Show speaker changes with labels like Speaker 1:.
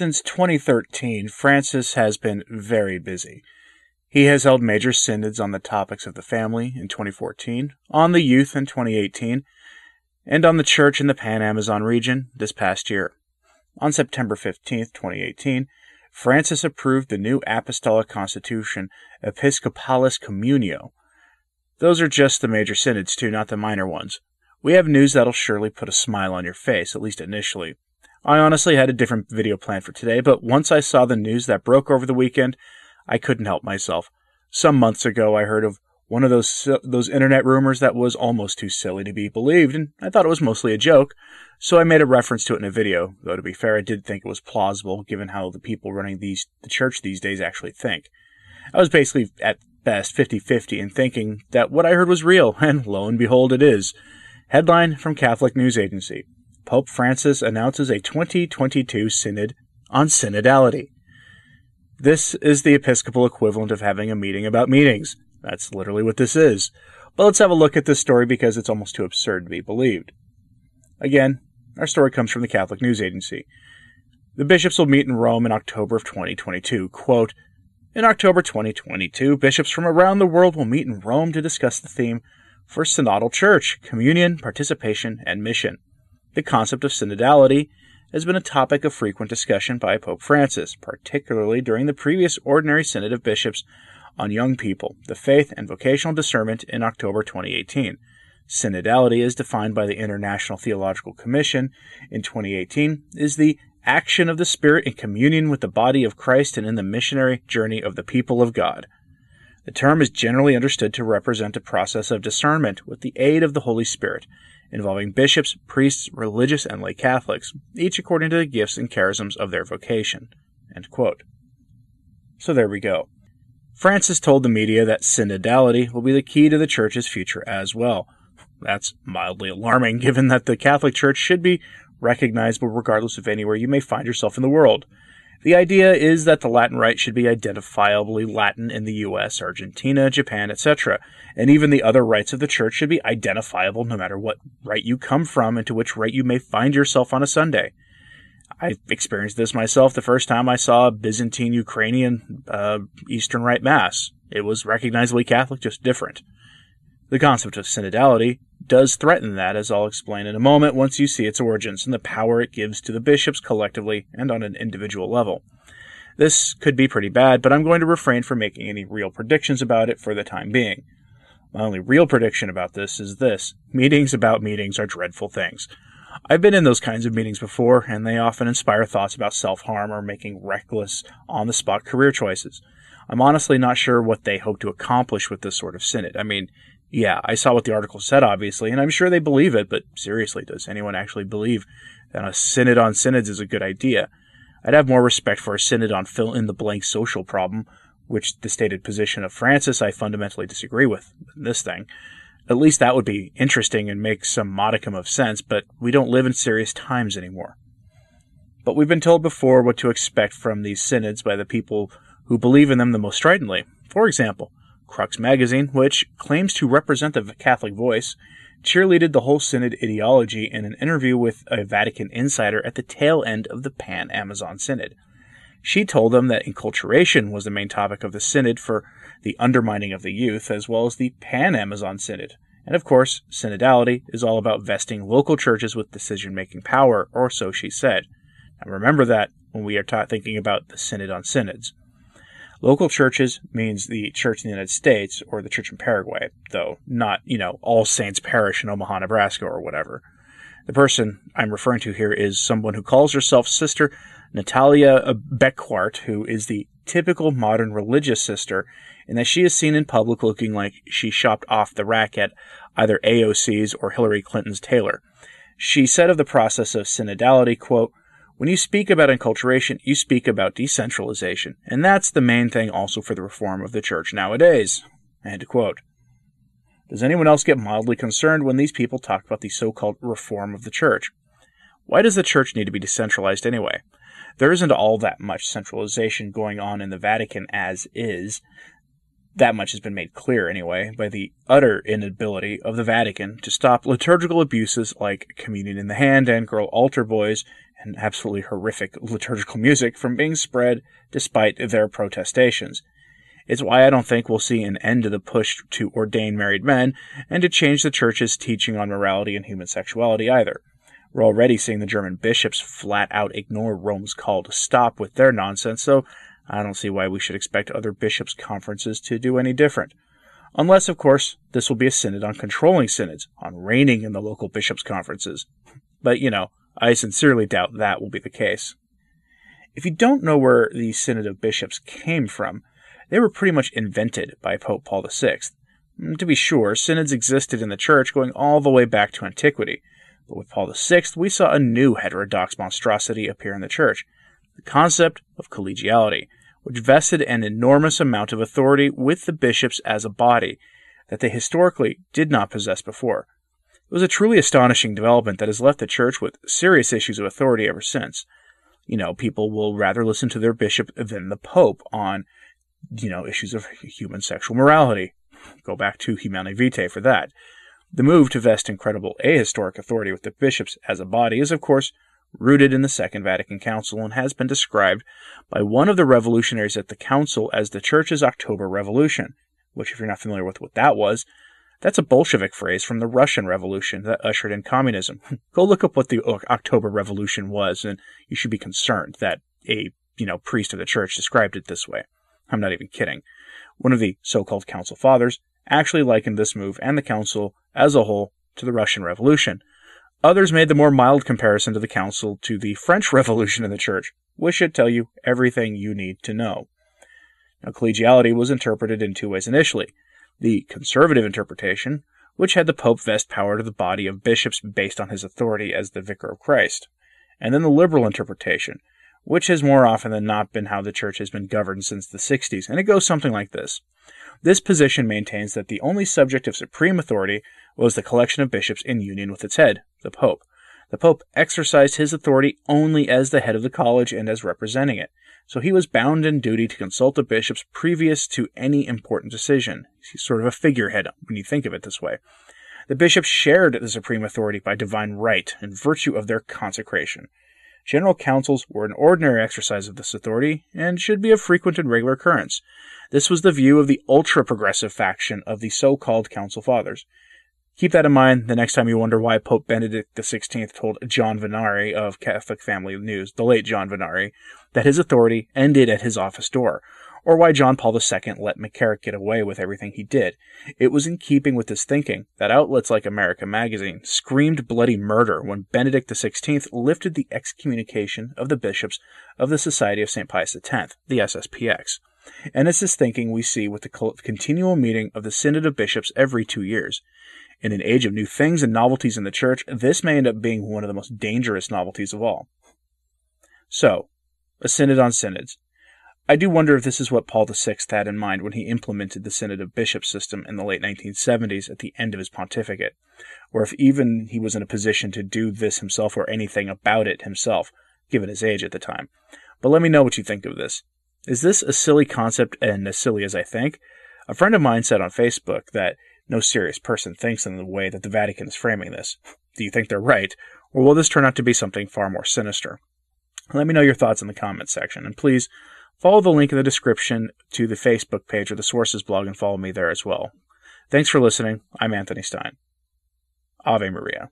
Speaker 1: Since 2013, Francis has been very busy. He has held major synods on the topics of the family in 2014, on the youth in 2018, and on the church in the Pan Amazon region this past year. On September 15, 2018, Francis approved the new apostolic constitution, Episcopalis Communio. Those are just the major synods, too, not the minor ones. We have news that'll surely put a smile on your face, at least initially. I honestly had a different video planned for today, but once I saw the news that broke over the weekend, I couldn't help myself. Some months ago, I heard of one of those those internet rumors that was almost too silly to be believed, and I thought it was mostly a joke, so I made a reference to it in a video. Though to be fair, I did think it was plausible given how the people running these the church these days actually think. I was basically at best 50-50 in thinking that what I heard was real, and lo and behold it is. Headline from Catholic News Agency. Pope Francis announces a 2022 synod on synodality. This is the Episcopal equivalent of having a meeting about meetings. That's literally what this is. But let's have a look at this story because it's almost too absurd to be believed. Again, our story comes from the Catholic News Agency. The bishops will meet in Rome in October of 2022. Quote, in October 2022, bishops from around the world will meet in Rome to discuss the theme for synodal church, communion, participation, and mission. The concept of synodality has been a topic of frequent discussion by Pope Francis, particularly during the previous Ordinary Synod of Bishops on young people, the faith and vocational discernment in October 2018. Synodality, as defined by the International Theological Commission in 2018, is the action of the Spirit in communion with the body of Christ and in the missionary journey of the people of God. The term is generally understood to represent a process of discernment with the aid of the Holy Spirit, involving bishops, priests, religious, and lay Catholics, each according to the gifts and charisms of their vocation. So there we go. Francis told the media that synodality will be the key to the Church's future as well. That's mildly alarming, given that the Catholic Church should be recognizable regardless of anywhere you may find yourself in the world. The idea is that the Latin Rite should be identifiably Latin in the US, Argentina, Japan, etc., and even the other rites of the Church should be identifiable no matter what rite you come from and to which rite you may find yourself on a Sunday. I experienced this myself the first time I saw a Byzantine Ukrainian uh, Eastern Rite Mass. It was recognizably Catholic, just different. The concept of synodality does threaten that, as I'll explain in a moment once you see its origins and the power it gives to the bishops collectively and on an individual level. This could be pretty bad, but I'm going to refrain from making any real predictions about it for the time being. My only real prediction about this is this meetings about meetings are dreadful things. I've been in those kinds of meetings before, and they often inspire thoughts about self harm or making reckless, on the spot career choices. I'm honestly not sure what they hope to accomplish with this sort of synod. I mean, yeah, I saw what the article said, obviously, and I'm sure they believe it, but seriously, does anyone actually believe that a synod on synods is a good idea? I'd have more respect for a synod on fill in the blank social problem, which the stated position of Francis I fundamentally disagree with this thing. At least that would be interesting and make some modicum of sense, but we don't live in serious times anymore. But we've been told before what to expect from these synods by the people who believe in them the most stridently. For example, Crux magazine, which claims to represent the Catholic voice, cheerleaded the whole synod ideology in an interview with a Vatican insider at the tail end of the Pan Amazon Synod. She told them that enculturation was the main topic of the synod for the undermining of the youth, as well as the Pan Amazon Synod. And of course, synodality is all about vesting local churches with decision making power, or so she said. Now remember that when we are ta- thinking about the Synod on Synods. Local churches means the church in the United States or the church in Paraguay, though not, you know, All Saints Parish in Omaha, Nebraska or whatever. The person I'm referring to here is someone who calls herself Sister Natalia Becquart, who is the typical modern religious sister, in that she is seen in public looking like she shopped off the rack at either AOC's or Hillary Clinton's tailor. She said of the process of synodality, quote, when you speak about enculturation, you speak about decentralization, and that's the main thing also for the reform of the church nowadays. End quote. Does anyone else get mildly concerned when these people talk about the so-called reform of the church? Why does the church need to be decentralized anyway? There isn't all that much centralization going on in the Vatican as is. That much has been made clear, anyway, by the utter inability of the Vatican to stop liturgical abuses like communion in the hand and girl altar boys and absolutely horrific liturgical music from being spread despite their protestations. It's why I don't think we'll see an end to the push to ordain married men and to change the church's teaching on morality and human sexuality either. We're already seeing the German bishops flat out ignore Rome's call to stop with their nonsense, so I don't see why we should expect other bishops' conferences to do any different. Unless, of course, this will be a synod on controlling synods, on reining in the local bishops' conferences. But, you know, I sincerely doubt that will be the case. If you don't know where the Synod of Bishops came from, they were pretty much invented by Pope Paul VI. Mm, to be sure, synods existed in the Church going all the way back to antiquity, but with Paul VI, we saw a new heterodox monstrosity appear in the Church the concept of collegiality, which vested an enormous amount of authority with the bishops as a body that they historically did not possess before. It was a truly astonishing development that has left the Church with serious issues of authority ever since. You know, people will rather listen to their bishop than the Pope on you know, issues of human sexual morality. Go back to Humanae Vitae for that. The move to vest incredible ahistoric authority with the bishops as a body is, of course, rooted in the Second Vatican Council and has been described by one of the revolutionaries at the council as the Church's October Revolution, which, if you're not familiar with what that was, that's a Bolshevik phrase from the Russian Revolution that ushered in communism. Go look up what the uh, October Revolution was, and you should be concerned that a you know priest of the church described it this way. I'm not even kidding. One of the so called Council Fathers actually likened this move and the Council as a whole to the Russian Revolution. Others made the more mild comparison to the Council to the French Revolution in the Church, which should tell you everything you need to know. Now, collegiality was interpreted in two ways initially the conservative interpretation, which had the Pope vest power to the body of bishops based on his authority as the Vicar of Christ, and then the liberal interpretation, which has more often than not been how the church has been governed since the 60s, and it goes something like this. This position maintains that the only subject of supreme authority was the collection of bishops in union with its head, the Pope. The Pope exercised his authority only as the head of the college and as representing it, so he was bound in duty to consult the bishops previous to any important decision. He's sort of a figurehead when you think of it this way. The bishops shared the supreme authority by divine right in virtue of their consecration. General councils were an ordinary exercise of this authority and should be of frequent and regular occurrence. This was the view of the ultra progressive faction of the so called Council Fathers. Keep that in mind the next time you wonder why Pope Benedict XVI told John Vennari of Catholic Family News, the late John Vennari, that his authority ended at his office door, or why John Paul II let McCarrick get away with everything he did. It was in keeping with this thinking that outlets like America Magazine screamed bloody murder when Benedict XVI lifted the excommunication of the bishops of the Society of St. Pius X, the SSPX. And it's this thinking we see with the continual meeting of the Synod of Bishops every two years. In an age of new things and novelties in the Church, this may end up being one of the most dangerous novelties of all. So, a Synod on Synods. I do wonder if this is what Paul VI had in mind when he implemented the Synod of Bishops system in the late 1970s at the end of his pontificate, or if even he was in a position to do this himself or anything about it himself, given his age at the time. But let me know what you think of this. Is this a silly concept and as silly as I think? A friend of mine said on Facebook that no serious person thinks in the way that the Vatican is framing this. Do you think they're right, or will this turn out to be something far more sinister? Let me know your thoughts in the comments section, and please Follow the link in the description to the Facebook page or the Sources blog and follow me there as well. Thanks for listening. I'm Anthony Stein. Ave Maria.